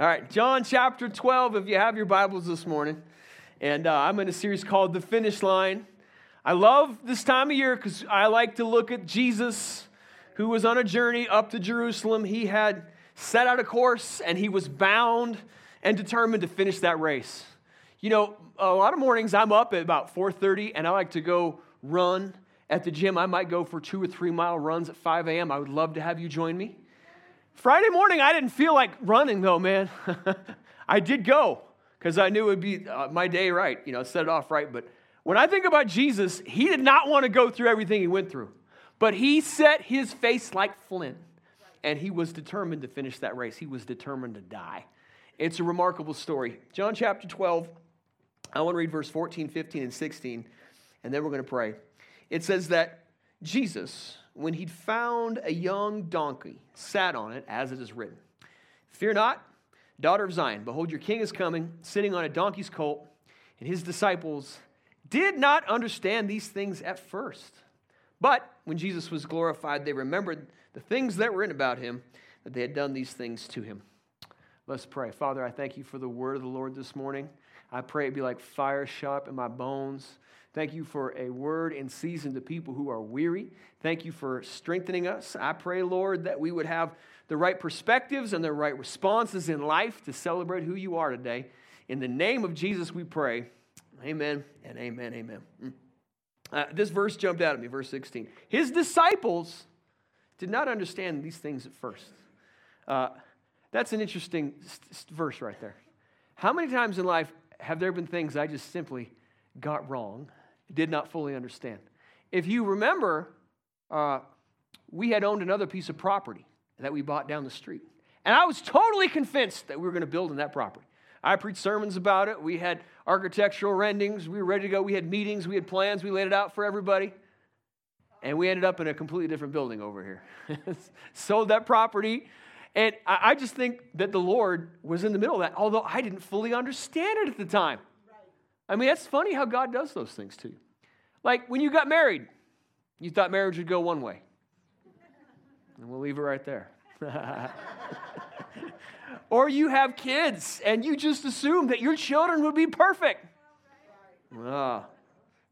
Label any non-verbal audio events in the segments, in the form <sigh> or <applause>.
All right, John chapter 12, if you have your Bibles this morning. And uh, I'm in a series called The Finish Line. I love this time of year because I like to look at Jesus, who was on a journey up to Jerusalem. He had set out a course and he was bound and determined to finish that race. You know, a lot of mornings I'm up at about 4:30 and I like to go run at the gym. I might go for two or three mile runs at 5 a.m. I would love to have you join me. Friday morning, I didn't feel like running though, man. <laughs> I did go because I knew it would be uh, my day right, you know, set it off right. But when I think about Jesus, he did not want to go through everything he went through, but he set his face like flint and he was determined to finish that race. He was determined to die. It's a remarkable story. John chapter 12, I want to read verse 14, 15, and 16, and then we're going to pray. It says that Jesus, when he'd found a young donkey, sat on it, as it is written Fear not, daughter of Zion, behold, your king is coming, sitting on a donkey's colt. And his disciples did not understand these things at first. But when Jesus was glorified, they remembered the things that were written about him, that they had done these things to him. Let's pray. Father, I thank you for the word of the Lord this morning. I pray it be like fire sharp in my bones. Thank you for a word in season to people who are weary. Thank you for strengthening us. I pray, Lord, that we would have the right perspectives and the right responses in life to celebrate who you are today. In the name of Jesus, we pray. Amen and amen, amen. Mm. Uh, this verse jumped out at me, verse 16. His disciples did not understand these things at first. Uh, that's an interesting st- verse right there. How many times in life have there been things I just simply got wrong, did not fully understand? If you remember, uh, we had owned another piece of property that we bought down the street. And I was totally convinced that we were going to build on that property. I preached sermons about it. We had architectural renderings. We were ready to go. We had meetings. We had plans. We laid it out for everybody. And we ended up in a completely different building over here. <laughs> Sold that property. And I just think that the Lord was in the middle of that, although I didn't fully understand it at the time. I mean, that's funny how God does those things to you. Like when you got married, you thought marriage would go one way. And we'll leave it right there. <laughs> or you have kids and you just assume that your children would be perfect. Ah,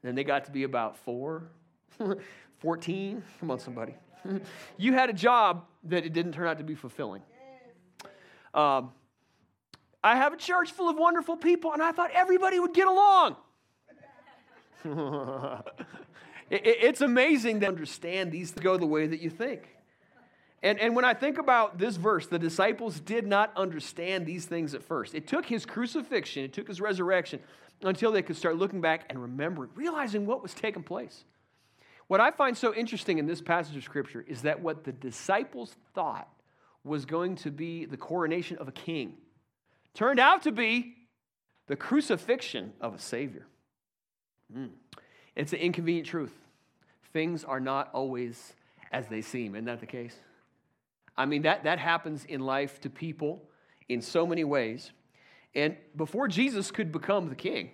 then they got to be about four, <laughs> 14. Come on, somebody. <laughs> you had a job that it didn't turn out to be fulfilling. Um, I have a church full of wonderful people, and I thought everybody would get along. <laughs> it, it's amazing to understand these go the way that you think. And, and when I think about this verse, the disciples did not understand these things at first. It took his crucifixion, it took his resurrection until they could start looking back and remembering, realizing what was taking place. What I find so interesting in this passage of Scripture is that what the disciples thought was going to be the coronation of a king turned out to be the crucifixion of a Savior. Mm. It's an inconvenient truth. Things are not always as they seem. Isn't that the case? I mean, that, that happens in life to people in so many ways. And before Jesus could become the king,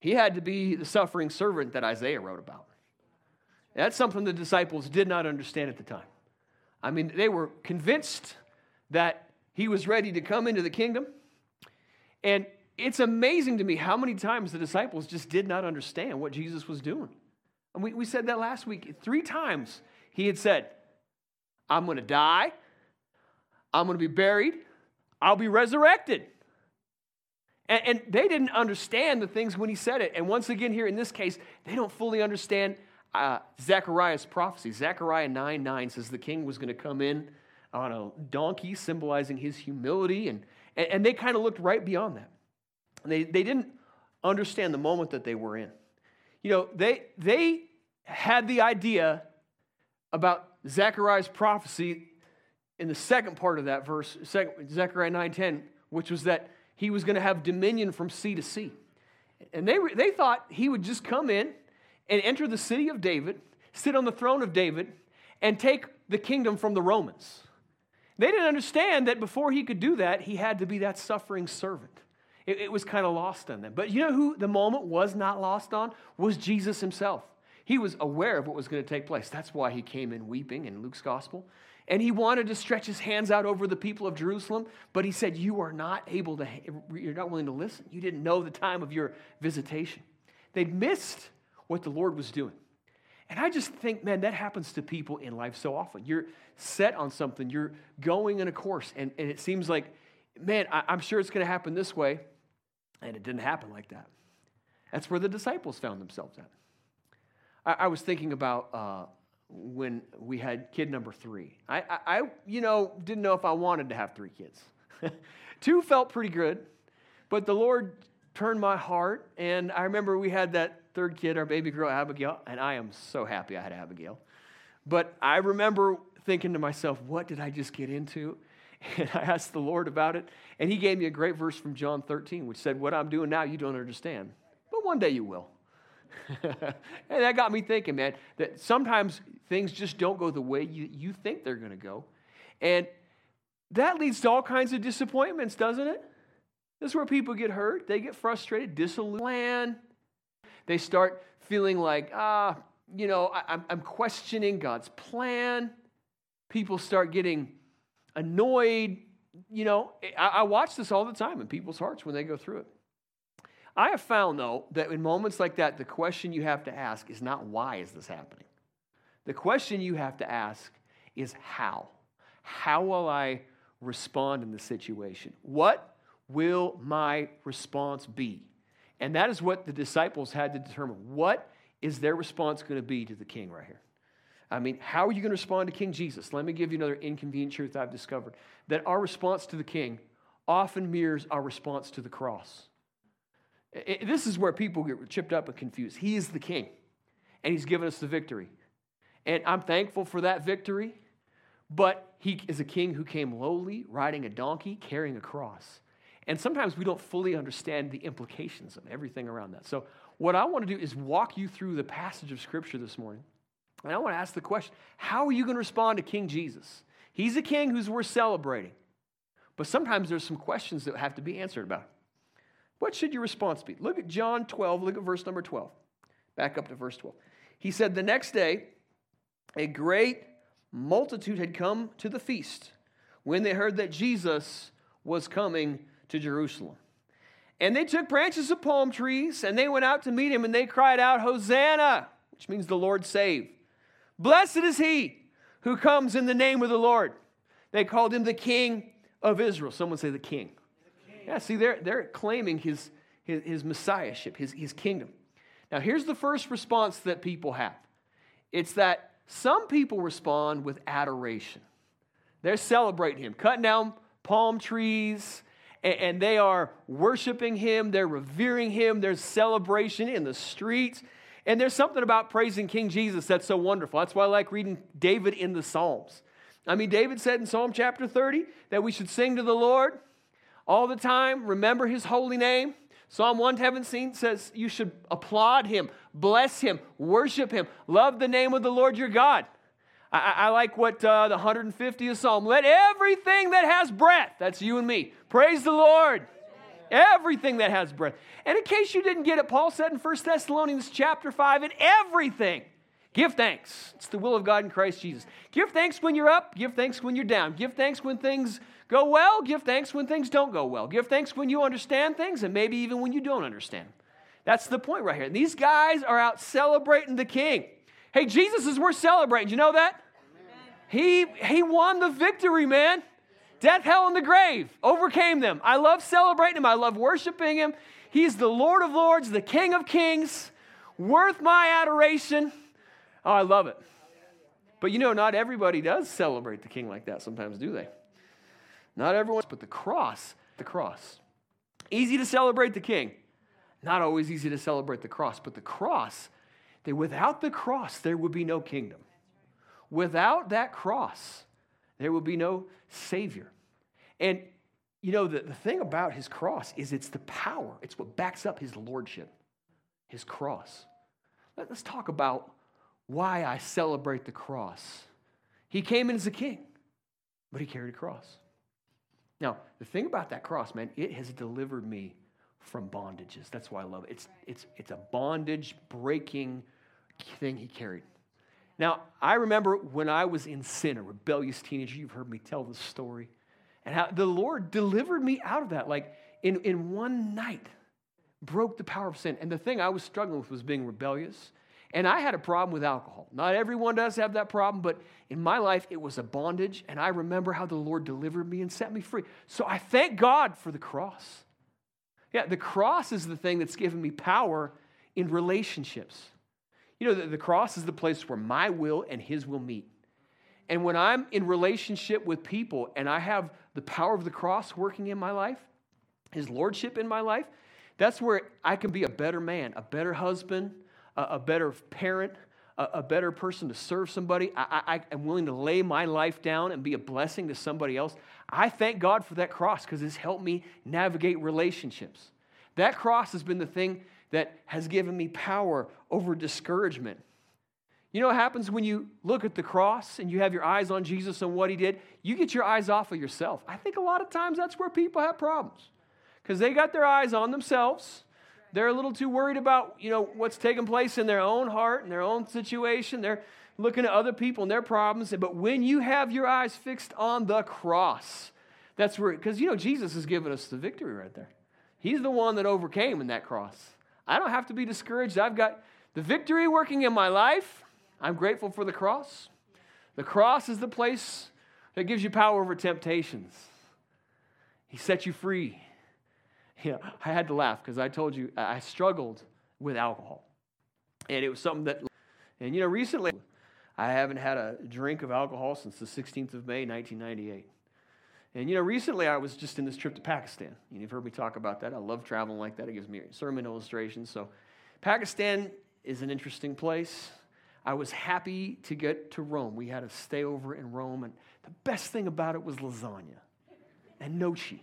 he had to be the suffering servant that Isaiah wrote about. That's something the disciples did not understand at the time. I mean, they were convinced that he was ready to come into the kingdom. And it's amazing to me how many times the disciples just did not understand what Jesus was doing. And we, we said that last week. Three times he had said, I'm going to die. I'm going to be buried. I'll be resurrected. And, and, they didn't understand the things when he said it. And once again, here in this case, they don't fully understand uh, Zechariah's prophecy. Zechariah 9 9 says the king was going to come in on a donkey, symbolizing his humility. And, and, they kind of looked right beyond that. They, they didn't understand the moment that they were in. You know, they, they had the idea about Zechariah's prophecy in the second part of that verse, Zechariah 9:10, which was that he was going to have dominion from sea to sea. And they, they thought he would just come in and enter the city of David, sit on the throne of David, and take the kingdom from the Romans. They didn't understand that before he could do that, he had to be that suffering servant. It, it was kind of lost on them. But you know who the moment was not lost on? Was Jesus himself. He was aware of what was going to take place. That's why he came in weeping in Luke's gospel. And he wanted to stretch his hands out over the people of Jerusalem, but he said, You are not able to, you're not willing to listen. You didn't know the time of your visitation. They'd missed what the Lord was doing. And I just think, man, that happens to people in life so often. You're set on something, you're going in a course, and, and it seems like, man, I, I'm sure it's going to happen this way. And it didn't happen like that. That's where the disciples found themselves at. I, I was thinking about uh, when we had kid number three. I, I, I, you know, didn't know if I wanted to have three kids. <laughs> Two felt pretty good, but the Lord turned my heart, and I remember we had that third kid, our baby girl Abigail, and I am so happy I had Abigail. But I remember thinking to myself, what did I just get into? <laughs> And I asked the Lord about it, and He gave me a great verse from John 13, which said, What I'm doing now, you don't understand, but one day you will. <laughs> and that got me thinking, man, that sometimes things just don't go the way you, you think they're going to go. And that leads to all kinds of disappointments, doesn't it? This is where people get hurt. They get frustrated, disillusioned. They start feeling like, ah, you know, I, I'm questioning God's plan. People start getting annoyed. You know, I, I watch this all the time in people's hearts when they go through it. I have found, though, that in moments like that, the question you have to ask is not why is this happening? The question you have to ask is how. How will I respond in the situation? What will my response be? And that is what the disciples had to determine. What is their response going to be to the king right here? I mean, how are you going to respond to King Jesus? Let me give you another inconvenient truth I've discovered that our response to the king often mirrors our response to the cross. It, this is where people get chipped up and confused. He is the king, and he's given us the victory. And I'm thankful for that victory, but he is a king who came lowly, riding a donkey, carrying a cross. And sometimes we don't fully understand the implications of everything around that. So, what I want to do is walk you through the passage of Scripture this morning. And I want to ask the question how are you going to respond to King Jesus? He's a king who's worth celebrating. But sometimes there's some questions that have to be answered about. What should your response be? Look at John 12, look at verse number 12. Back up to verse 12. He said, The next day, a great multitude had come to the feast when they heard that Jesus was coming to Jerusalem. And they took branches of palm trees and they went out to meet him and they cried out, Hosanna, which means the Lord save. Blessed is he who comes in the name of the Lord. They called him the King of Israel. Someone say the King. The king. Yeah, see, they're, they're claiming his, his, his messiahship, his, his kingdom. Now, here's the first response that people have it's that some people respond with adoration. They're celebrating him, cutting down palm trees, and they are worshiping him, they're revering him, there's celebration in the streets. And there's something about praising King Jesus that's so wonderful. That's why I like reading David in the Psalms. I mean, David said in Psalm chapter 30 that we should sing to the Lord all the time, remember his holy name. Psalm 117 says you should applaud him, bless him, worship him, love the name of the Lord your God. I, I like what uh, the 150th Psalm, let everything that has breath, that's you and me, praise the Lord. Everything that has breath. And in case you didn't get it, Paul said in 1 Thessalonians chapter 5, in everything, give thanks. It's the will of God in Christ Jesus. Give thanks when you're up, give thanks when you're down. Give thanks when things go well, give thanks when things don't go well. Give thanks when you understand things, and maybe even when you don't understand. That's the point right here. These guys are out celebrating the king. Hey, Jesus is worth celebrating. You know that? He, he won the victory, man. Death, hell, and the grave overcame them. I love celebrating him. I love worshiping him. He's the Lord of Lords, the King of Kings, worth my adoration. Oh, I love it. But you know, not everybody does celebrate the King like that sometimes, do they? Not everyone, but the cross, the cross. Easy to celebrate the King. Not always easy to celebrate the cross, but the cross that without the cross, there would be no kingdom. Without that cross, there would be no Savior. And you know, the, the thing about his cross is it's the power, it's what backs up his lordship, his cross. Let, us talk about why I celebrate the cross. He came in as a king, but he carried a cross. Now, the thing about that cross, man, it has delivered me from bondages. That's why I love it. It's, it's, it's a bondage breaking thing he carried. Now, I remember when I was in sin, a rebellious teenager, you've heard me tell this story, and how the Lord delivered me out of that. Like in, in one night, broke the power of sin. And the thing I was struggling with was being rebellious. And I had a problem with alcohol. Not everyone does have that problem, but in my life, it was a bondage. And I remember how the Lord delivered me and set me free. So I thank God for the cross. Yeah, the cross is the thing that's given me power in relationships. You know, the, the cross is the place where my will and His will meet. And when I'm in relationship with people and I have the power of the cross working in my life, His Lordship in my life, that's where I can be a better man, a better husband, a, a better parent, a, a, better person to serve somebody. I, I, I am willing to lay my life down and be a blessing to somebody else. I thank God for that cross because it's helped me navigate relationships. That cross has been the thing that has given me power over discouragement. You know what happens when you look at the cross and you have your eyes on Jesus and what he did? You get your eyes off of yourself. I think a lot of times that's where people have problems because they got their eyes on themselves they're a little too worried about, you know, what's taking place in their own heart and their own situation. They're looking at other people and their problems. But when you have your eyes fixed on the cross, that's where, because, you know, Jesus has given us the victory right there. He's the one that overcame in that cross. I don't have to be discouraged. I've got the victory working in my life. I'm grateful for the cross. The cross is the place that gives you power over temptations. He set you free. Yeah, I had to laugh because I told you I struggled with alcohol. And it was something that, and you know, recently I haven't had a drink of alcohol since the 16th of May, 1998. And you know, recently I was just in this trip to Pakistan. You've heard me talk about that. I love traveling like that. It gives me sermon illustrations. So, Pakistan is an interesting place. I was happy to get to Rome. We had a stay over in Rome, and the best thing about it was lasagna and gnocchi.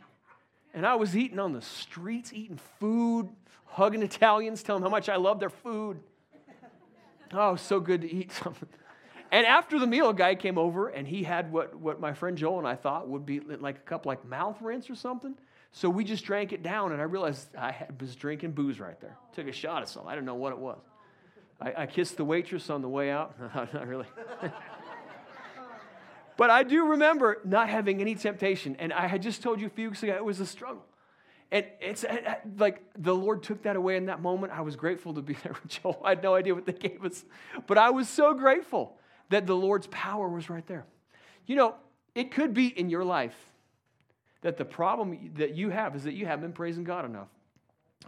And I was eating on the streets, eating food, hugging Italians, telling them how much I love their food. Oh, so good to eat something. And after the meal, a guy came over and he had what, what my friend Joel and I thought would be like a cup like mouth rinse or something. So we just drank it down, and I realized I was drinking booze right there. Took a shot of something. I didn't know what it was. I, I kissed the waitress on the way out. <laughs> Not really. <laughs> But I do remember not having any temptation. And I had just told you a few weeks ago, it was a struggle. And it's like the Lord took that away in that moment. I was grateful to be there with <laughs> Joel. I had no idea what they gave us. But I was so grateful that the Lord's power was right there. You know, it could be in your life that the problem that you have is that you haven't been praising God enough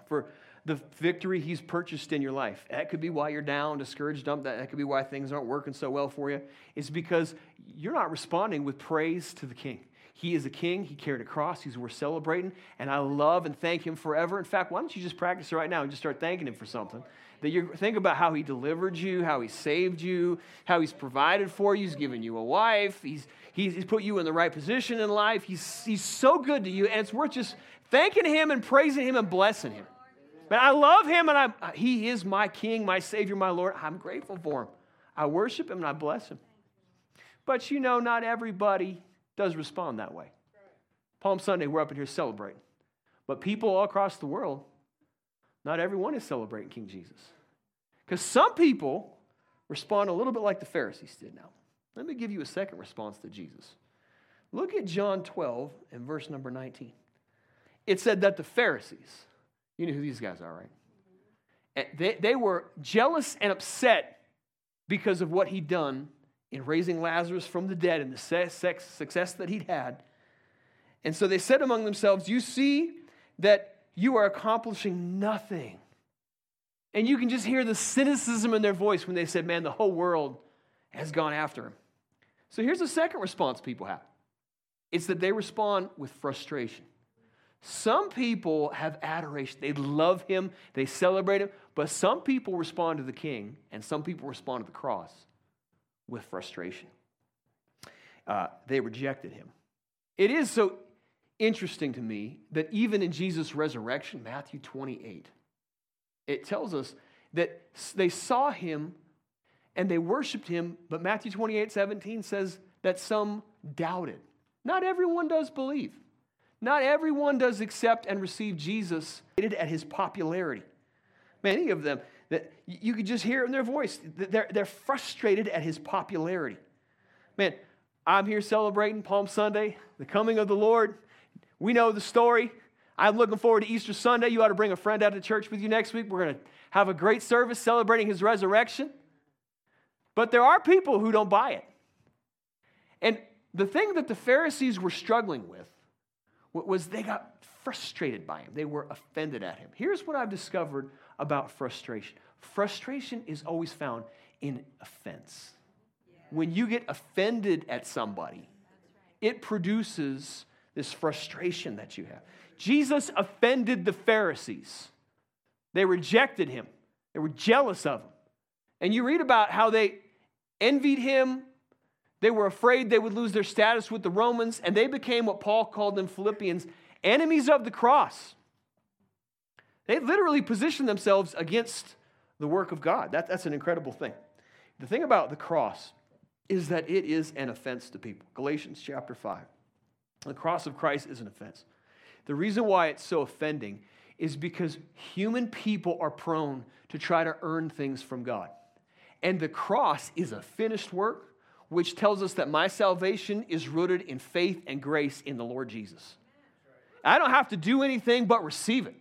for the victory he's purchased in your life. That could be why you're down, discouraged, dumped. That, could be why things aren't working so well for you. It's because you're not responding with praise to the king. He is a king. He carried a cross. He's worth celebrating. And I love and thank him forever. In fact, why don't you just practice right now and just start thanking him for something? That you think about how he delivered you, how he saved you, how he's provided for you. He's given you a wife. He's, he's put you in the right position in life. He's, he's so good to you. And it's worth just thanking him and praising him and blessing him. But I love him and I, uh, he is my king, my savior, my Lord. I'm grateful for him. I worship him and I bless him. But you know, not everybody does respond that way. Palm Sunday, we're up in here celebrating. But people all across the world, not everyone is celebrating King Jesus. Because some people respond a little bit like the Pharisees did now. Let me give you a second response to Jesus. Look at John 12 and verse number 19. It said that the Pharisees, you know who these guys are, right? And they, they were jealous and upset because of what he'd done in raising Lazarus from the dead and the success that he'd had. And so they said among themselves, You see that you are accomplishing nothing. And you can just hear the cynicism in their voice when they said, Man, the whole world has gone after him. So here's the second response people have it's that they respond with frustration. Some people have adoration. They love him, they celebrate him, but some people respond to the king, and some people respond to the cross with frustration. Uh, they rejected him. It is so interesting to me that even in Jesus' resurrection, Matthew 28, it tells us that they saw him and they worshiped him, but Matthew 28 17 says that some doubted. Not everyone does believe. Not everyone does accept and receive Jesus at his popularity. Many of them, that you could just hear in their voice. They're, they're frustrated at his popularity. Man, I'm here celebrating Palm Sunday, the coming of the Lord. We know the story. I'm looking forward to Easter Sunday. You ought to bring a friend out to church with you next week. We're going to have a great service celebrating his resurrection. But there are people who don't buy it. And the thing that the Pharisees were struggling with was they got frustrated by him. They were offended at him. Here's what I've discovered about frustration frustration is always found in offense. When you get offended at somebody, it produces this frustration that you have. Jesus offended the Pharisees. They rejected him, they were jealous of him. And you read about how they envied him. They were afraid they would lose their status with the Romans, and they became what Paul called in Philippians enemies of the cross. They literally positioned themselves against the work of God. That, that's an incredible thing. The thing about the cross is that it is an offense to people. Galatians chapter 5. The cross of Christ is an offense. The reason why it's so offending is because human people are prone to try to earn things from God. And the cross is a finished work, which tells us that my salvation is rooted in faith and grace in the Lord Jesus. I don't have to do anything but receive it.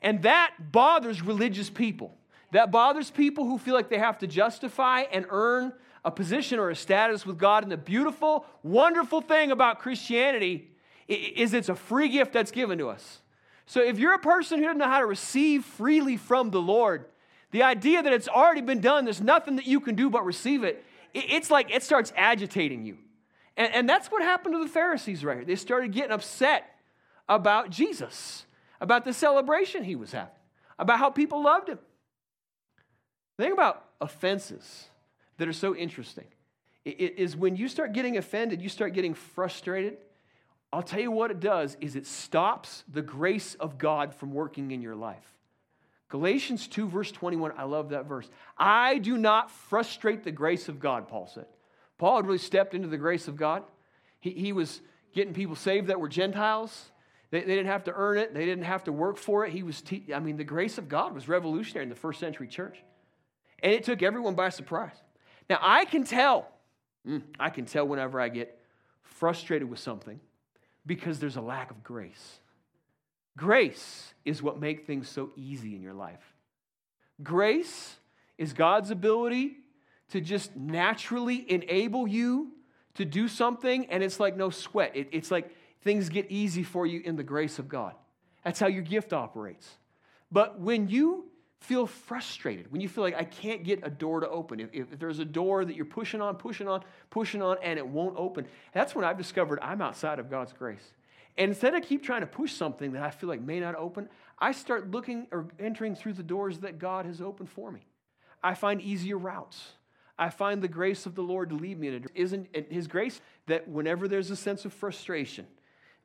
And that bothers religious people. That bothers people who feel like they have to justify and earn a position or a status with God. And the beautiful, wonderful thing about Christianity is it's a free gift that's given to us. So if you're a person who doesn't know how to receive freely from the Lord, the idea that it's already been done, there's nothing that you can do but receive it, it's like it starts agitating you. And, and that's what happened to the Pharisees right here. They started getting upset about Jesus, about the celebration he was having, about how people loved him. The thing about offenses that are so interesting is when you start getting offended, you start getting frustrated. I'll tell you what it does is it stops the grace of God from working in your life. Galatians 2, verse 21, I love that verse. I do not frustrate the grace of God, Paul said. Paul had really stepped into the grace of God. He, he was getting people saved that were Gentiles. They, they didn't have to earn it, they didn't have to work for it. He was, te- I mean, the grace of God was revolutionary in the first century church. And it took everyone by surprise. Now, I can tell, mm, I can tell whenever I get frustrated with something because there's a lack of grace. Grace is what makes things so easy in your life. Grace is God's ability to just naturally enable you to do something, and it's like no sweat. It, it's like things get easy for you in the grace of God. That's how your gift operates. But when you feel frustrated, when you feel like I can't get a door to open, if, if, there's a door that you're pushing on, pushing on, pushing on, and it won't open, that's when I've discovered I'm outside of God's grace. And instead of keep trying to push something that I feel like may not open, I start looking or entering through the doors that God has opened for me. I find easier routes. I find the grace of the Lord to lead me in a isn't his grace that whenever there's a sense of frustration,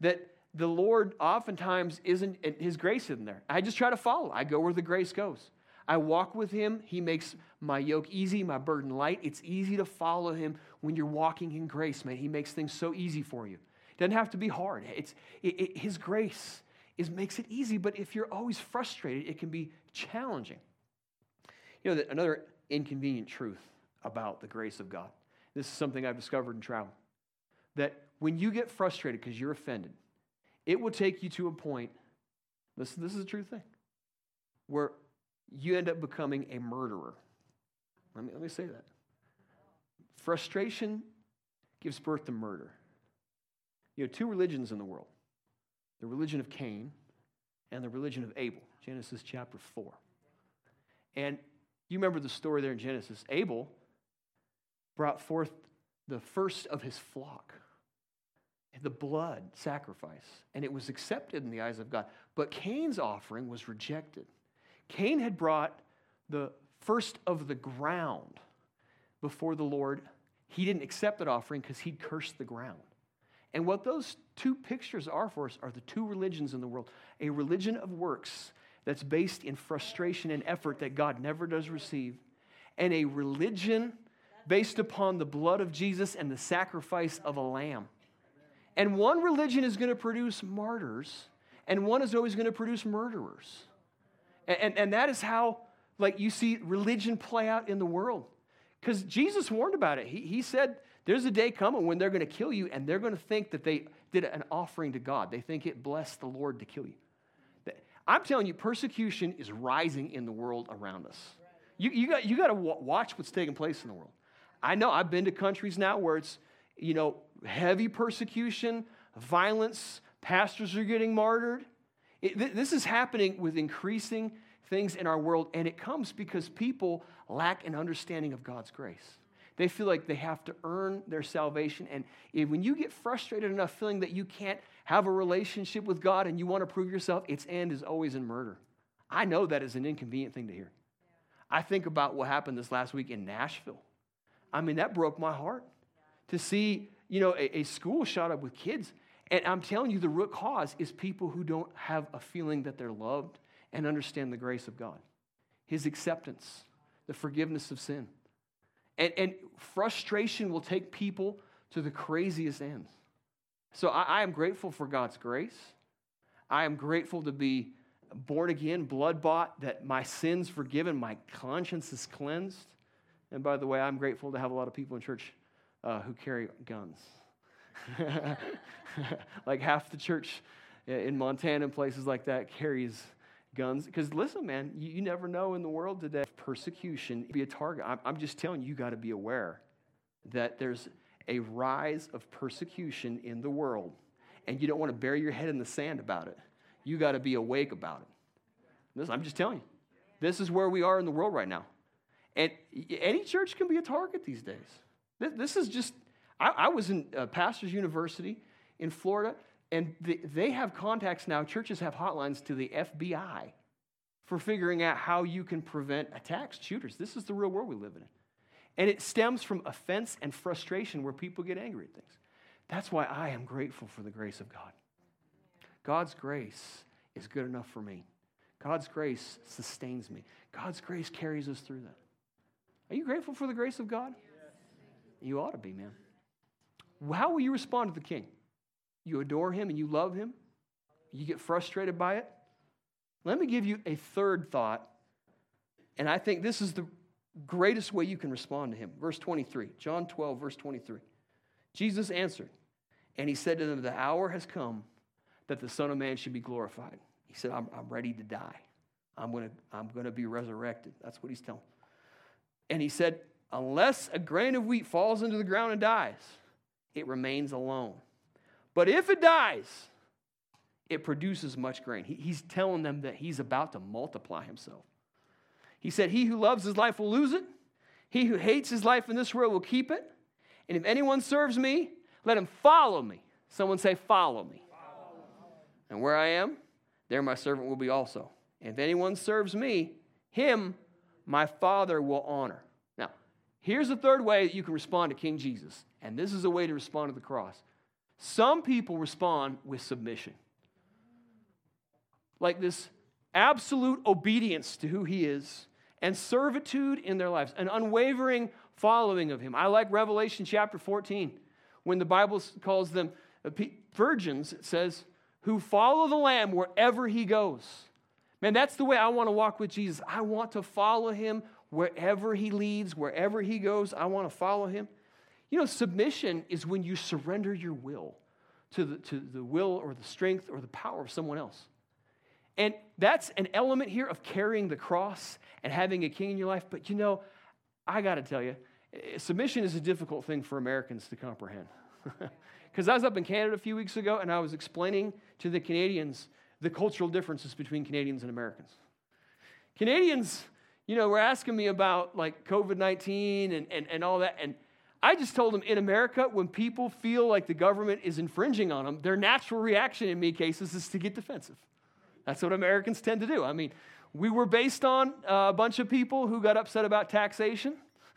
that the Lord oftentimes isn't, His grace isn't there. I just try to follow. I go where the grace goes. I walk with Him. He makes my yoke easy, my burden light. It's easy to follow Him when you're walking in grace, man. He makes things so easy for you. Doesn't have to be hard. It's, it, it, his grace is, makes it easy, but if you're always frustrated, it can be challenging. You know, that another inconvenient truth about the grace of God. This is something I've discovered in travel. That when you get frustrated because you're offended, it will take you to a point, this, this is a true thing, where you end up becoming a murderer. Let me, let me say that. Frustration gives birth to murder. You have two religions in the world the religion of Cain and the religion of Abel, Genesis chapter 4. And you remember the story there in Genesis. Abel brought forth the first of his flock the blood sacrifice, and it was accepted in the eyes of God. But Cain's offering was rejected. Cain had brought the first of the ground before the Lord. He didn't accept that offering because he'd cursed the ground. And what those two pictures are for us are the two religions in the world a religion of works that's based in frustration and effort that God never does receive, and a religion based upon the blood of Jesus and the sacrifice of a lamb. And one religion is going to produce martyrs, and one is always going to produce murderers. And, and, and, that is how like you see religion play out in the world. Because Jesus warned about it. He, he said, There's a day coming when they're going to kill you, and they're going to think that they did an offering to God. They think it blessed the Lord to kill you. I'm telling you, persecution is rising in the world around us. You, you, got, you got to watch what's taking place in the world. I know I've been to countries now where it's, you know, heavy persecution, violence, pastors are getting martyred. It, th- this is happening with increasing things in our world, and it comes because people lack an understanding of God's grace. They feel like they have to earn their salvation. And if, when you get frustrated enough feeling that you can't have a relationship with God and you want to prove yourself, its end is always in murder. I know that is an inconvenient thing to hear. I think about what happened this last week in Nashville. I mean, that broke my heart to see, you know, a, a school shot up with kids. And I'm telling you, the root cause is people who don't have a feeling that they're loved and understand the grace of God, His acceptance, the forgiveness of sin. And, and frustration will take people to the craziest ends. So I, I am grateful for God's grace. I am grateful to be born again, blood bought, that my sins forgiven, my conscience is cleansed. And by the way, I'm grateful to have a lot of people in church uh, who carry guns. <laughs> like half the church in Montana and places like that carries guns. Because listen, man, you, you, never know in the world today. Persecution be a target. I'm, I'm just telling you, you got to be aware that there's a rise of persecution in the world, and you don't want to bury your head in the sand about it. You got to be awake about it. This, I'm just telling you. This is where we are in the world right now. And any church can be a target these days. This is just, I, I was in a pastor's university in Florida, and they have contacts now. Churches have hotlines to the FBI for figuring out how you can prevent attacks, shooters. This is the real world we live in. And it stems from offense and frustration where people get angry at things. That's why I am grateful for the grace of God. God's grace is good enough for me. God's grace sustains me. God's grace carries us through that. Are you grateful for the grace of God? You ought to be, man. How will you respond to the king? You adore him and you love him? You get frustrated by it? Let me give you a third thought. And I think this is the greatest way you can respond to him. Verse 23, John 12, verse 23. Jesus answered, and he said to them, The hour has come that the Son of Man should be glorified. He said, I'm, I'm ready to die. I'm going to I'm going to be resurrected. That's what he's telling. And he said, Unless a grain of wheat falls into the ground and dies, it remains alone. But if it dies, it produces much grain. He, he's telling them that he's about to multiply himself. He said, He who loves his life will lose it. He who hates his life in this world will keep it. And if anyone serves me, let him follow me. Someone say, Follow me. Follow. And where I am, there my servant will be also. And if anyone serves me, him my Father will honor. Now, here's the third way that you can respond to King Jesus. And this is a way to respond to the cross. Some people respond with submission. Like this absolute obedience to who he is and servitude in their lives, an unwavering following of him. I like Revelation chapter 14 when the Bible calls them uh, virgins, it says, who follow the Lamb wherever he goes. Man, that's the way I want to walk with Jesus. I want to follow him wherever he leads, wherever he goes. I want to follow him. You know, submission is when you surrender your will to the, to the will or the strength or the power of someone else. And that's an element here of carrying the cross and having a king in your life. But you know, I got to tell you, eh, submission is a difficult thing for Americans to comprehend. <laughs> Because I was up in Canada a few weeks ago and I was explaining to the Canadians the cultural differences between Canadians and Americans. Canadians, you know, were asking me about like COVID 19 and, and, and all that. And I just told them in America, when people feel like the government is infringing on them, their natural reaction in many cases is to get defensive. That's what Americans tend to do. I mean, we were based on uh, a bunch of people who got upset about taxation.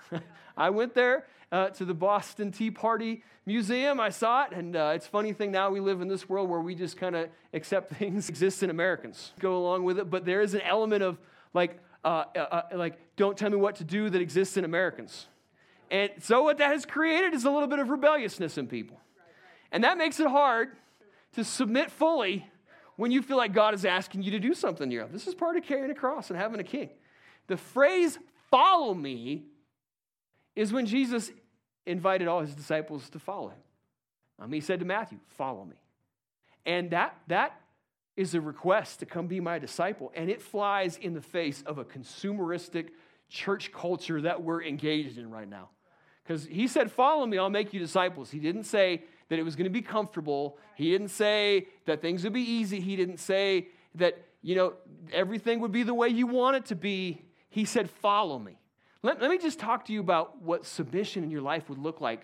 <laughs> I went there uh, to the Boston Tea Party Museum. I saw it, and uh, it's funny thing now we live in this world where we just kind of accept <laughs> things exist in Americans, go along with it. But there is an element of like, uh, uh, uh, like, don't tell me what to do that exists in Americans. And so what that has created is a little bit of rebelliousness in people, and that makes it hard to submit fully when you feel like God is asking you to do something in your life. This is part of carrying a cross and having a king. The phrase follow me is when Jesus invited all his disciples to follow him. Um, he said to Matthew, Follow me. And that, that is a request to come be my disciple. And it flies in the face of a consumeristic church culture that we're engaged in right now. Because he said, Follow me, I'll make you disciples. He didn't say that it was going to be comfortable. He didn't say that things would be easy. He didn't say that, you know, everything would be the way you want it to be. He said, Follow me. Let, let me just talk to you about what submission in your life would look like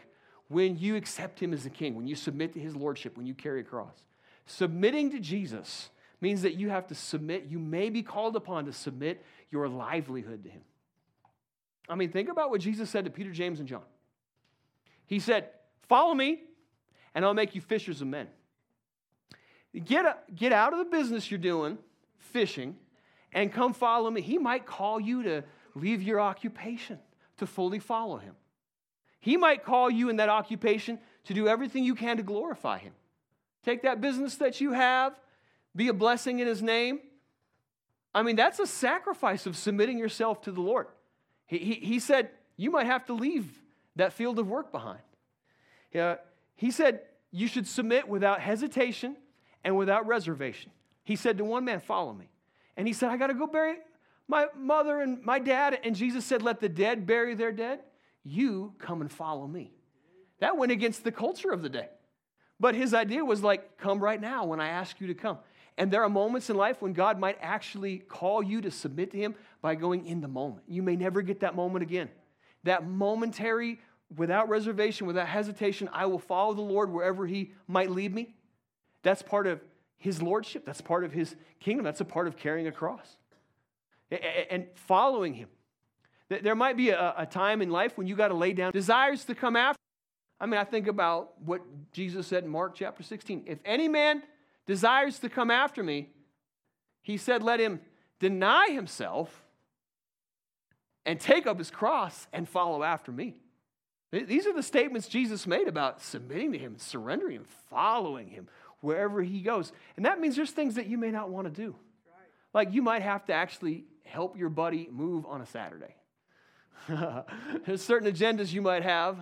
when you accept him as the king, when you submit to his lordship, when you carry a cross. Submitting to Jesus means that you have to submit, you may be called upon to submit your livelihood to him. I mean, think about what Jesus said to Peter, James, and John. He said, Follow me, and I'll make you fishers of men. Get, get out of the business you're doing, fishing, and come follow me. He might call you to leave your occupation to fully follow him. He might call you in that occupation to do everything you can to glorify him. Take that business that you have, be a blessing in his name. I mean, that's a sacrifice of submitting yourself to the Lord. He, he, he said, You might have to leave that field of work behind. Yeah, he said, You should submit without hesitation and without reservation. He said to one man, Follow me. And he said, I got to go bury my mother and my dad. And Jesus said, Let the dead bury their dead. You come and follow me. That went against the culture of the day. But his idea was like, Come right now when I ask you to come. And there are moments in life when God might actually call you to submit to Him by going in the moment. You may never get that moment again. That momentary, without reservation, without hesitation, I will follow the Lord wherever He might lead me. That's part of His lordship. That's part of His kingdom. That's a part of carrying a cross and following him. There might be a, time in life when you got to lay down desires to come after. I mean, I think about what Jesus said in Mark chapter 16. If any man desires to come after me, he said, let him deny himself and take up his cross and follow after me. These are the statements Jesus made about submitting to him, surrendering him, following him wherever he goes. And that means there's things that you may not want to do. Like you might have to actually help your buddy move on a Saturday. <laughs> There's certain agendas you might have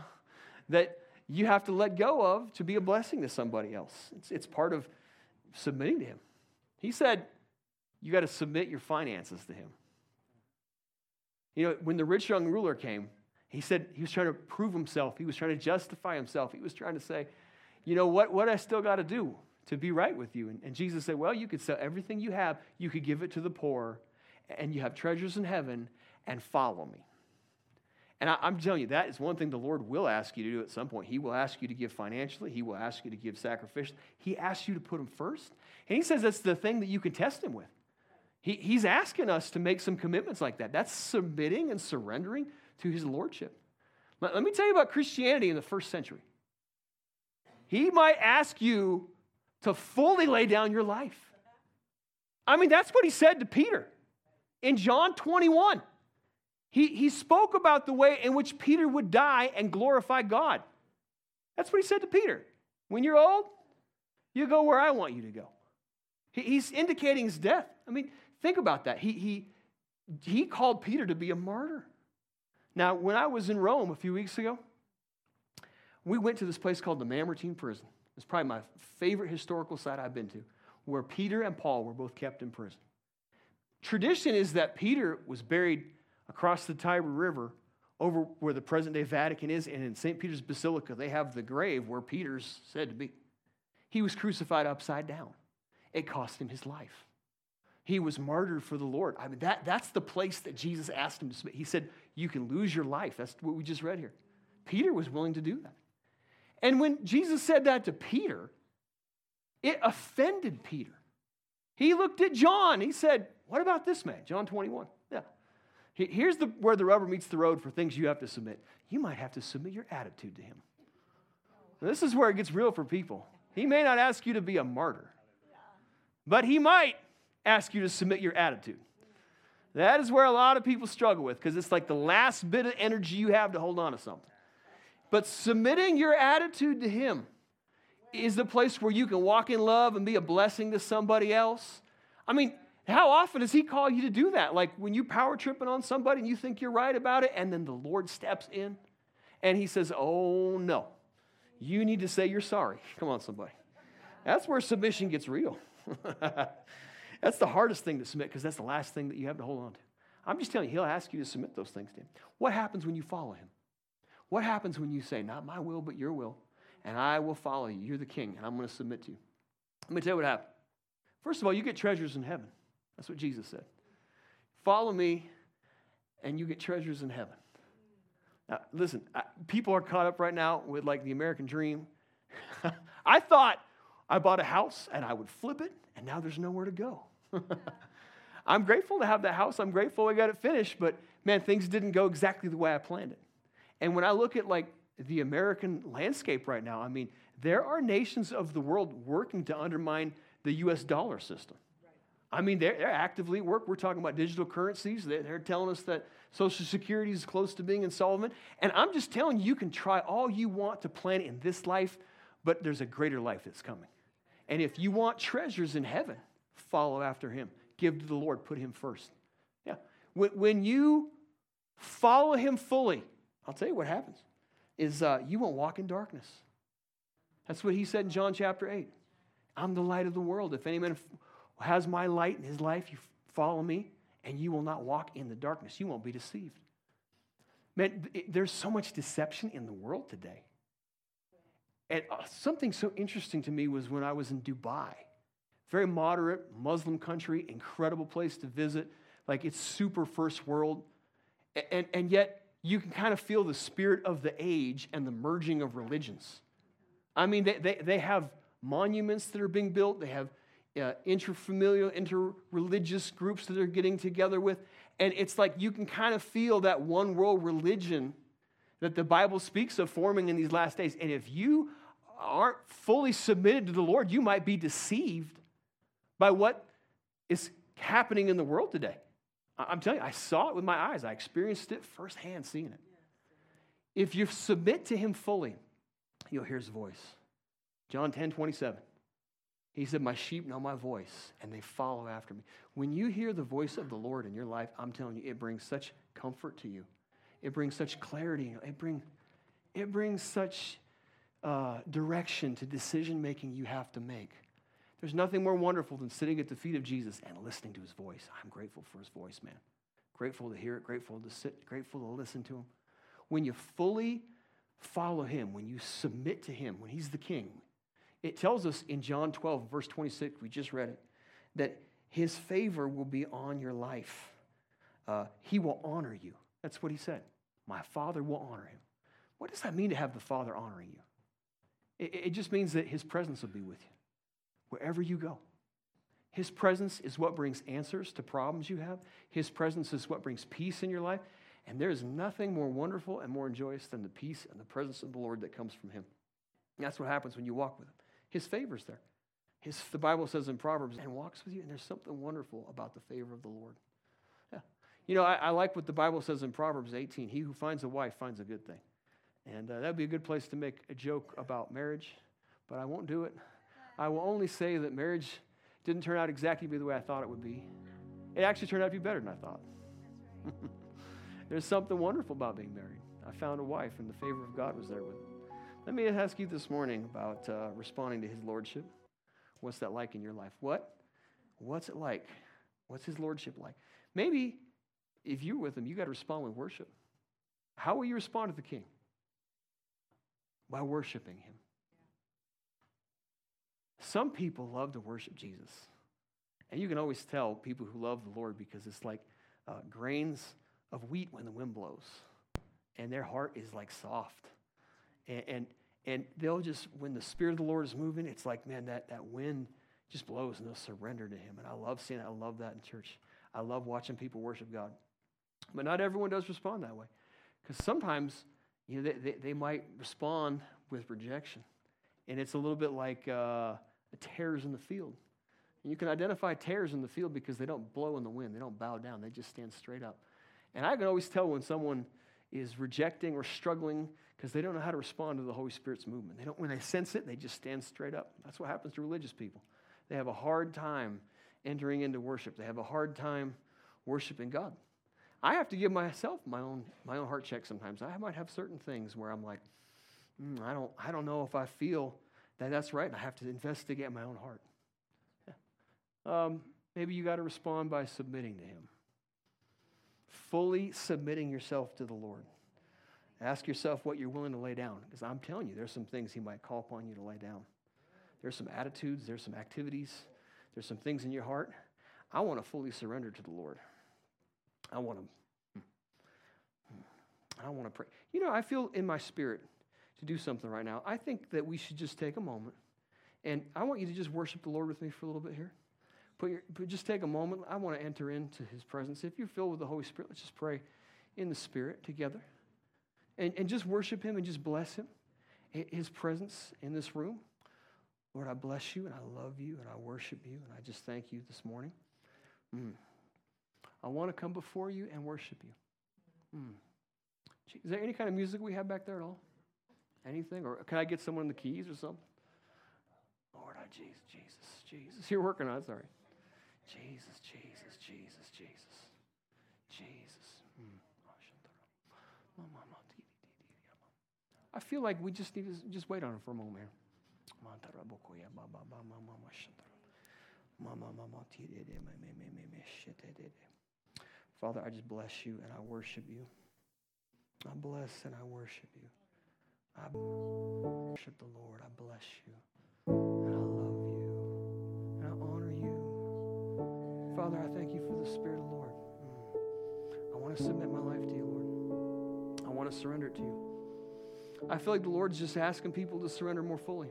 that you have to let go of to be a blessing to somebody else. It's, it's part of submitting to Him. He said, You got to submit your finances to Him. You know, when the rich young ruler came, he said he was trying to prove himself. He was trying to justify himself. He was trying to say, You know, what, what I still got to do to be right with you? And, and Jesus said, Well, you could sell everything you have, you could give it to the poor, and you have treasures in heaven, and follow me. And I, am telling you, that is one thing the Lord will ask you to do at some point. He will ask you to give financially, He will ask you to give sacrificially. He asks you to put Him first. And He says that's the thing that you can test Him with. He, he's asking us to make some commitments like that. That's submitting and surrendering to His Lordship. Let, let me tell you about Christianity in the first century. He might ask you to fully lay down your life. I mean, that's what He said to Peter in John 21. He, he spoke about the way in which Peter would die and glorify God. That's what he said to Peter. When you're old, you go where I want you to go. He, he's indicating his death. I mean, think about that. He, he, he called Peter to be a martyr. Now, when I was in Rome a few weeks ago, we went to this place called the Mamertine Prison. It's probably my favorite historical site I've been to, where Peter and Paul were both kept in prison. Tradition is that Peter was buried across the Tiber River over where the present day Vatican is, and in St. Peter's Basilica, they have the grave where Peter's said to be. He was crucified upside down. It cost him his life. He was martyred for the Lord. I mean, that, that's the place that Jesus asked him to submit. He said, You can lose your life. That's what we just read here. Peter was willing to do that. And when Jesus said that to Peter, it offended Peter. He looked at John. He said, What about this man? John 21. Here's the, where the rubber meets the road for things you have to submit. You might have to submit your attitude to him. This is where it gets real for people. He may not ask you to be a martyr, but he might ask you to submit your attitude. That is where a lot of people struggle with because it's like the last bit of energy you have to hold on to something. But submitting your attitude to him is the place where you can walk in love and be a blessing to somebody else. I mean, How often does he call you to do that? Like when you power tripping on somebody and you think you're right about it, and then the Lord steps in and he says, Oh no, you need to say you're sorry. <laughs> Come on, somebody. That's where submission gets real. <laughs> that's the hardest thing to submit because that's the last thing that you have to hold on to. I'm just telling you, he'll ask you to submit those things to him. What happens when you follow him? What happens when you say, Not my will, but your will, and I will follow you? You're the king, and I'm going to submit to you. Let me tell you what happened. First of all, you get treasures in heaven. That's what Jesus said. Follow me, and you get treasures in heaven. Now, listen, people are caught up right now with like the American dream. <laughs> I thought I bought a house and I would flip it, and now there's nowhere to go. <laughs> I'm grateful to have that house. I'm grateful I got it finished, but man, things didn't go exactly the way I planned it. And when I look at like the American landscape right now, I mean, there are nations of the world working to undermine the US dollar system. I mean, they're, they're, actively at work. We're talking about digital currencies. They're, they're telling us that Social Security is close to being insolvent. And I'm just telling you, you can try all you want to plan in this life, but there's a greater life that's coming. And if you want treasures in heaven, follow after him. Give to the Lord, put him first. Yeah. When, when you follow him fully, I'll tell you what happens is uh, you won't walk in darkness. That's what he said in John chapter 8. I'm the light of the world. If any man has my light in his life, you follow me, and you will not walk in the darkness. You won't be deceived. Man, there's so much deception in the world today. And uh, something so interesting to me was when I was in Dubai. Very moderate Muslim country, incredible place to visit. Like it's super first world. And, and yet you can kind of feel the spirit of the age and the merging of religions. I mean, they, they, they have monuments that are being built, they have uh, interfamilial, interreligious groups that they're getting together with. And it's like you can kind of feel that one world religion that the Bible speaks of forming in these last days. And if you aren't fully submitted to the Lord, you might be deceived by what is happening in the world today. I'm telling you, I saw it with my eyes. I experienced it firsthand, seeing it. If you submit to Him fully, you'll hear His voice. John 10 27. He said, My sheep know my voice, and they follow after me. When you hear the voice of the Lord in your life, I'm telling you, it brings such comfort to you. It brings such clarity. It, bring, it brings such uh, direction to decision making you have to make. There's nothing more wonderful than sitting at the feet of Jesus and listening to his voice. I'm grateful for his voice, man. Grateful to hear it, grateful to sit, grateful to listen to him. When you fully follow him, when you submit to him, when he's the king, it tells us in John 12, verse 26, we just read it, that his favor will be on your life. Uh, he will honor you. That's what he said. My Father will honor him. What does that mean to have the Father honoring you? It, it just means that his presence will be with you wherever you go. His presence is what brings answers to problems you have. His presence is what brings peace in your life. And there is nothing more wonderful and more joyous than the peace and the presence of the Lord that comes from him. That's what happens when you walk with him. His favor's there. His, the Bible says in Proverbs, and walks with you, and there's something wonderful about the favor of the Lord. Yeah. You know, I, I like what the Bible says in Proverbs 18 He who finds a wife finds a good thing. And uh, that'd be a good place to make a joke about marriage, but I won't do it. I will only say that marriage didn't turn out exactly to be the way I thought it would be. It actually turned out to be better than I thought. <laughs> There's something wonderful about being married. I found a wife, and the favor of God was there with me. Let me ask you this morning about uh, responding to His Lordship. What's that like in your life? What? What's it like? What's His Lordship like? Maybe if you're with Him, you got to respond with worship. How will you respond to the King? By worshiping Him. Some people love to worship Jesus. And you can always tell people who love the Lord because it's like uh, grains of wheat when the wind blows. And their heart is like soft. And, and, and they'll just, when the Spirit of the Lord is moving, it's like, man, that, that wind just blows and they'll surrender to Him. And I love seeing that. I love that in church. I love watching people worship God. But not everyone does respond that way. Because sometimes, you know, they, they, they, might respond with rejection. And it's a little bit like uh, tares in the field. And you can identify tares in the field because they don't blow in the wind, they don't bow down, they just stand straight up. And I can always tell when someone is rejecting or struggling because they don't know how to respond to the Holy Spirit's movement. They don't, when they sense it, they just stand straight up. That's what happens to religious people. They have a hard time entering into worship. They have a hard time worshiping God. I have to give myself my own my own heart check sometimes. I might have certain things where I'm like, mm, I don't I don't know if I feel that that's right. I have to investigate my own heart. Yeah. Um, maybe you got to respond by submitting to Him, fully submitting yourself to the Lord. Ask yourself what you're willing to lay down, because I'm telling you, there's some things He might call upon you to lay down. There's some attitudes, there's some activities, there's some things in your heart. I want to fully surrender to the Lord. I want to. Hmm, hmm, I want to pray. You know, I feel in my spirit to do something right now. I think that we should just take a moment, and I want you to just worship the Lord with me for a little bit here. Put your, but just take a moment. I want to enter into His presence. If you're filled with the Holy Spirit, let's just pray in the Spirit together, and and just worship Him and just bless Him, His presence in this room. Lord, I bless you and I love you and I worship you and I just thank you this morning. Mm. I want to come before you and worship you. Mm. Is there any kind of music we have back there at all? Anything? Or can I get someone in the keys or something? Lord, I Jesus, Jesus, Jesus. You're working on it, sorry. Jesus, Jesus, Jesus, Jesus. Jesus. Mm. I feel like we just need to just wait on it for a moment here. Father, I just bless you and I worship you. I bless and I worship you. I worship the Lord. I bless you. And I love you. And I honor you. Father, I thank you for the Spirit of the Lord. Mm. I want to submit my life to you, Lord. I want to surrender to you. I feel like the Lord's just asking people to surrender more fully.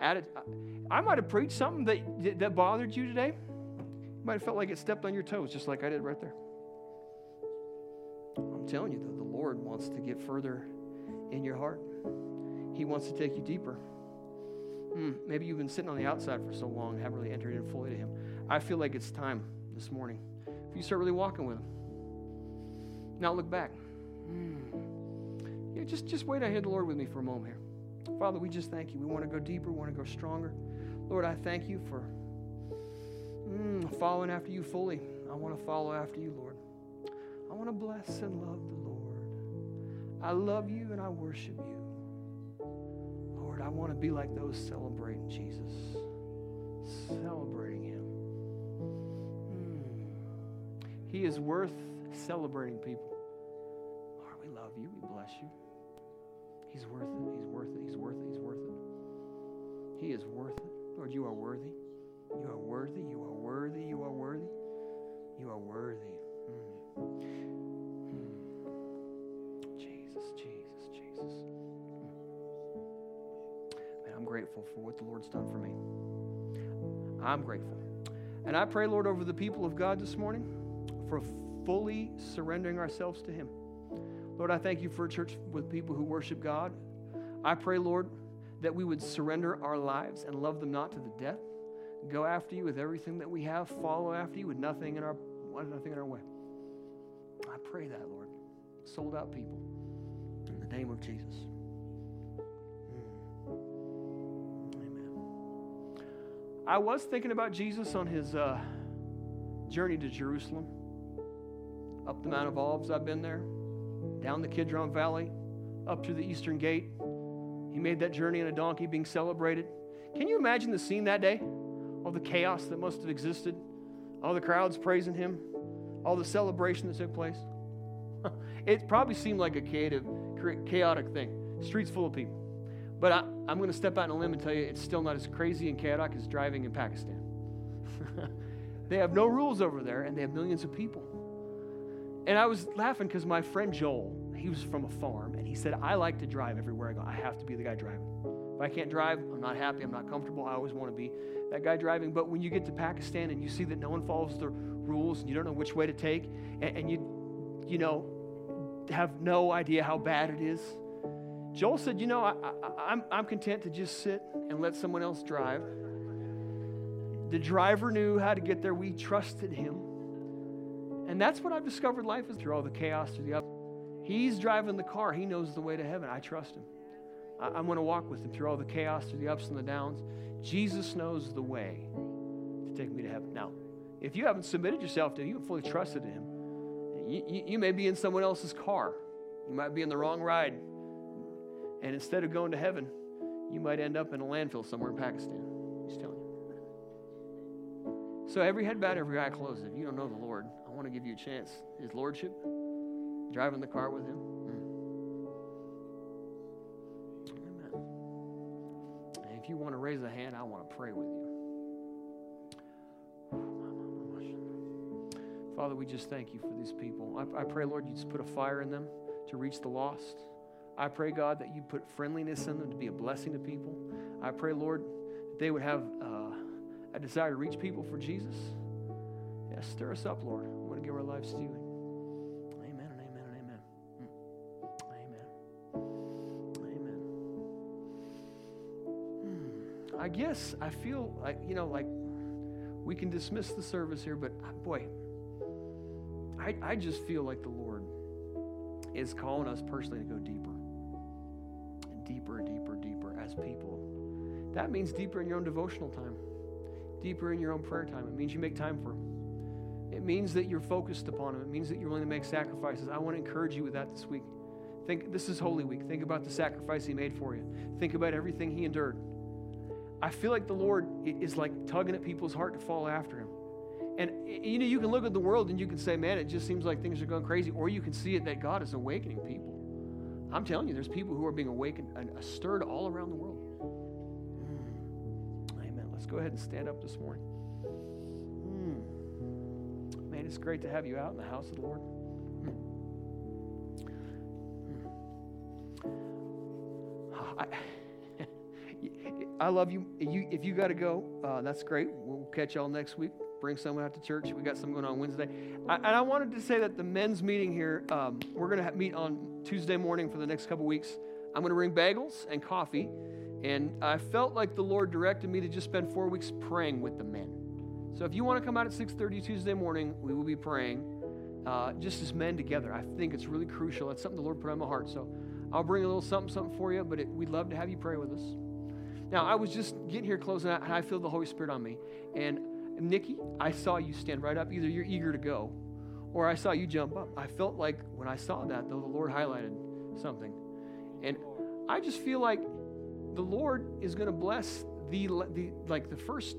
I might have preached something that, that bothered you today. You might have felt like it stepped on your toes, just like I did right there. I'm telling you, though, the Lord wants to get further in your heart. He wants to take you deeper. Mm, maybe you've been sitting on the outside for so long and haven't really entered in fully to Him. I feel like it's time this morning if you start really walking with Him. Now look back. Mm. Yeah, just, just wait I hear the Lord with me for a moment here. Father, we just thank you. We want to go deeper, we want to go stronger. Lord, I thank you for mm, following after you fully. I want to follow after you, Lord. I want to bless and love the Lord. I love you and I worship you. Lord, I want to be like those celebrating Jesus, celebrating Him. Mm. He is worth celebrating people. Lord, we love you. We bless you. He's worth it. He's worth it. He's worth it. He's worth it. He is worth it. Lord, you are worthy. You are worthy. You are worthy. You are worthy. You are worthy. Mm. Jesus, Jesus, Jesus. Man, I'm grateful for what the Lord's done for me. I'm grateful. And I pray, Lord, over the people of God this morning for fully surrendering ourselves to Him. Lord, I thank you for a church with people who worship God. I pray, Lord, that we would surrender our lives and love them not to the death. Go after you with everything that we have, follow after you with nothing in our nothing in our way. I pray that, Lord. Sold out people. In the name of Jesus. Mm. Amen. I was thinking about Jesus on his uh, journey to Jerusalem. Up the Mount of Olives, I've been there down the Kidron Valley, up to the Eastern Gate. He made that journey in a donkey being celebrated. Can you imagine the scene that day? All the chaos that must have existed, all the crowds praising him, all the celebration that took place. <laughs> it probably seemed like a chaotic, thing. Streets full of people. But I, am going to step out on a limb and tell you it's still not as crazy and chaotic as driving in Pakistan. <laughs> they have no rules over there, and they have millions of people. And I was laughing because my friend Joel, he was from a farm, and he said, I like to drive everywhere I go. I have to be the guy driving. If I can't drive, I'm not happy, I'm not comfortable. I always want to be that guy driving. But when you get to Pakistan and you see that no one follows the rules and you don't know which way to take, and, and you, you know, have no idea how bad it is, Joel said, You know, I, I, I'm, I'm content to just sit and let someone else drive. The driver knew how to get there. We trusted him. And that's what I've discovered life is through all the chaos, through the up. He's driving the car. He knows the way to heaven. I trust him. I, am going to walk with him through all the chaos, through the ups and the downs. Jesus knows the way to take me to heaven. Now, if you haven't submitted yourself to Him, you haven't fully trusted Him, you, you, you may be in someone else's car. You might be in the wrong ride. And instead of going to heaven, you might end up in a landfill somewhere in Pakistan. He's telling you. So every head bowed, every eye closed. If you don't know the Lord, want to give you a chance. His Lordship, driving the car with Him. Mm. Amen. And if you want to raise a hand, I want to pray with you. Father, we just thank you for these people. I, I pray, Lord, you just put a fire in them to reach the lost. I pray, God, that you put friendliness in them to be a blessing to people. I pray, Lord, that they would have uh, a desire to reach people for Jesus. Yeah, stir us up, Lord. To you. Amen and amen and amen. Mm. Amen. Amen. Hmm. I guess I feel like, you know, like we can dismiss the service here, but uh, boy, I, I just feel like the Lord is calling us personally to go deeper and deeper and deeper, deeper as people. That means deeper in your own devotional time, deeper in your own prayer time. It means you make time for Him. It means that you're focused upon Him. It means that you're willing to make sacrifices. I want to encourage you with that this week. Think this is Holy Week. Think about the sacrifice He made for you. Think about everything He endured. I feel like the Lord is like tugging at people's heart to follow after Him. And you know, you can look at the world and you can say, man, it just seems like things are going crazy. Or you can see it that God is awakening people. I'm telling you, there's people who are being awakened and stirred all around the world. Amen. Let's go ahead and stand up this morning. Man, it's great to have you out in the house of the Lord. Mm. I, <laughs> I love you. you if you got to go, uh, that's great. We'll catch y'all next week bring someone out to church. We got some going on Wednesday. I, and I wanted to say that the men's meeting here, um, we're going to meet on Tuesday morning for the next couple weeks. I'm going to bring bagels and coffee. And I felt like the Lord directed me to just spend four weeks praying with the men. So if you want to come out at 6:30 Tuesday morning, we will be praying uh, just as men together. I think it's really crucial. That's something the Lord put on my heart. So I'll bring a little something, something for you. But it, we'd love to have you pray with us. Now I was just getting here closing out, and I feel the Holy Spirit on me. And Nikki, I saw you stand right up. Either you're eager to go or I saw you jump up. I felt like when I saw that, though, the Lord highlighted something. And I just feel like the Lord is going to bless the, the like the first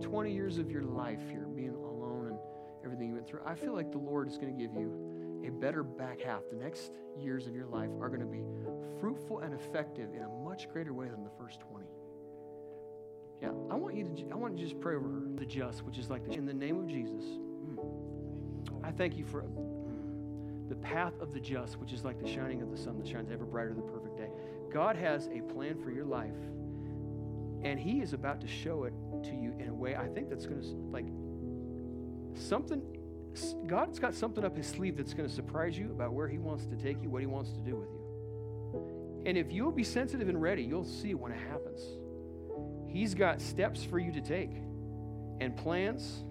20 years of your life here, being alone and everything you went through. I feel like the Lord is going to give you a better back half. The next years of your life are going to be fruitful and effective in a much greater way than the first 20. Yeah, I want you to. I want you to just pray over her, the just, which is like the, in the name of Jesus. Mm, I thank you for the path of the just, which is like the shining of the sun that shines ever brighter the perfect day. God has a plan for your life, and He is about to show it to you in a way I think that's going to like something. God's got something up His sleeve that's going to surprise you about where He wants to take you, what He wants to do with you. And if you'll be sensitive and ready, you'll see when it happens. He's got steps for you to take and plans.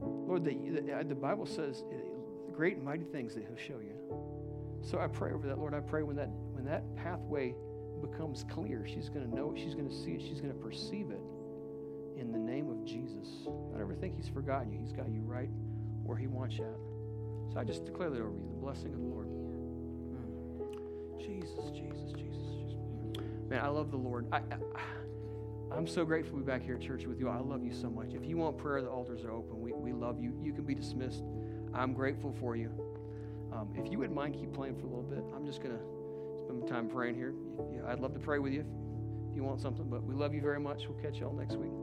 Lord, the, the, the Bible says uh, great and mighty things that He'll show you. So I pray over that, Lord. I pray when that when that pathway becomes clear, she's going to know it, she's going to see it, she's going to perceive it in the name of Jesus. Don't ever think He's forgotten you. He's got you right where He wants you at. So I just declare that over you, the blessing of the Lord. Mm. Jesus, Jesus, Jesus, Jesus. Man, I love the Lord. I, I I'm so grateful to be back here at church with you. I love you so much. If you want prayer, the altars are open. We, we love you. You can be dismissed. I'm grateful for you. Um, if you wouldn't mind, keep playing for a little bit. I'm just going to time praying here. I'd love to pray with you if you want something, but we love you very much. We'll catch y'all next week.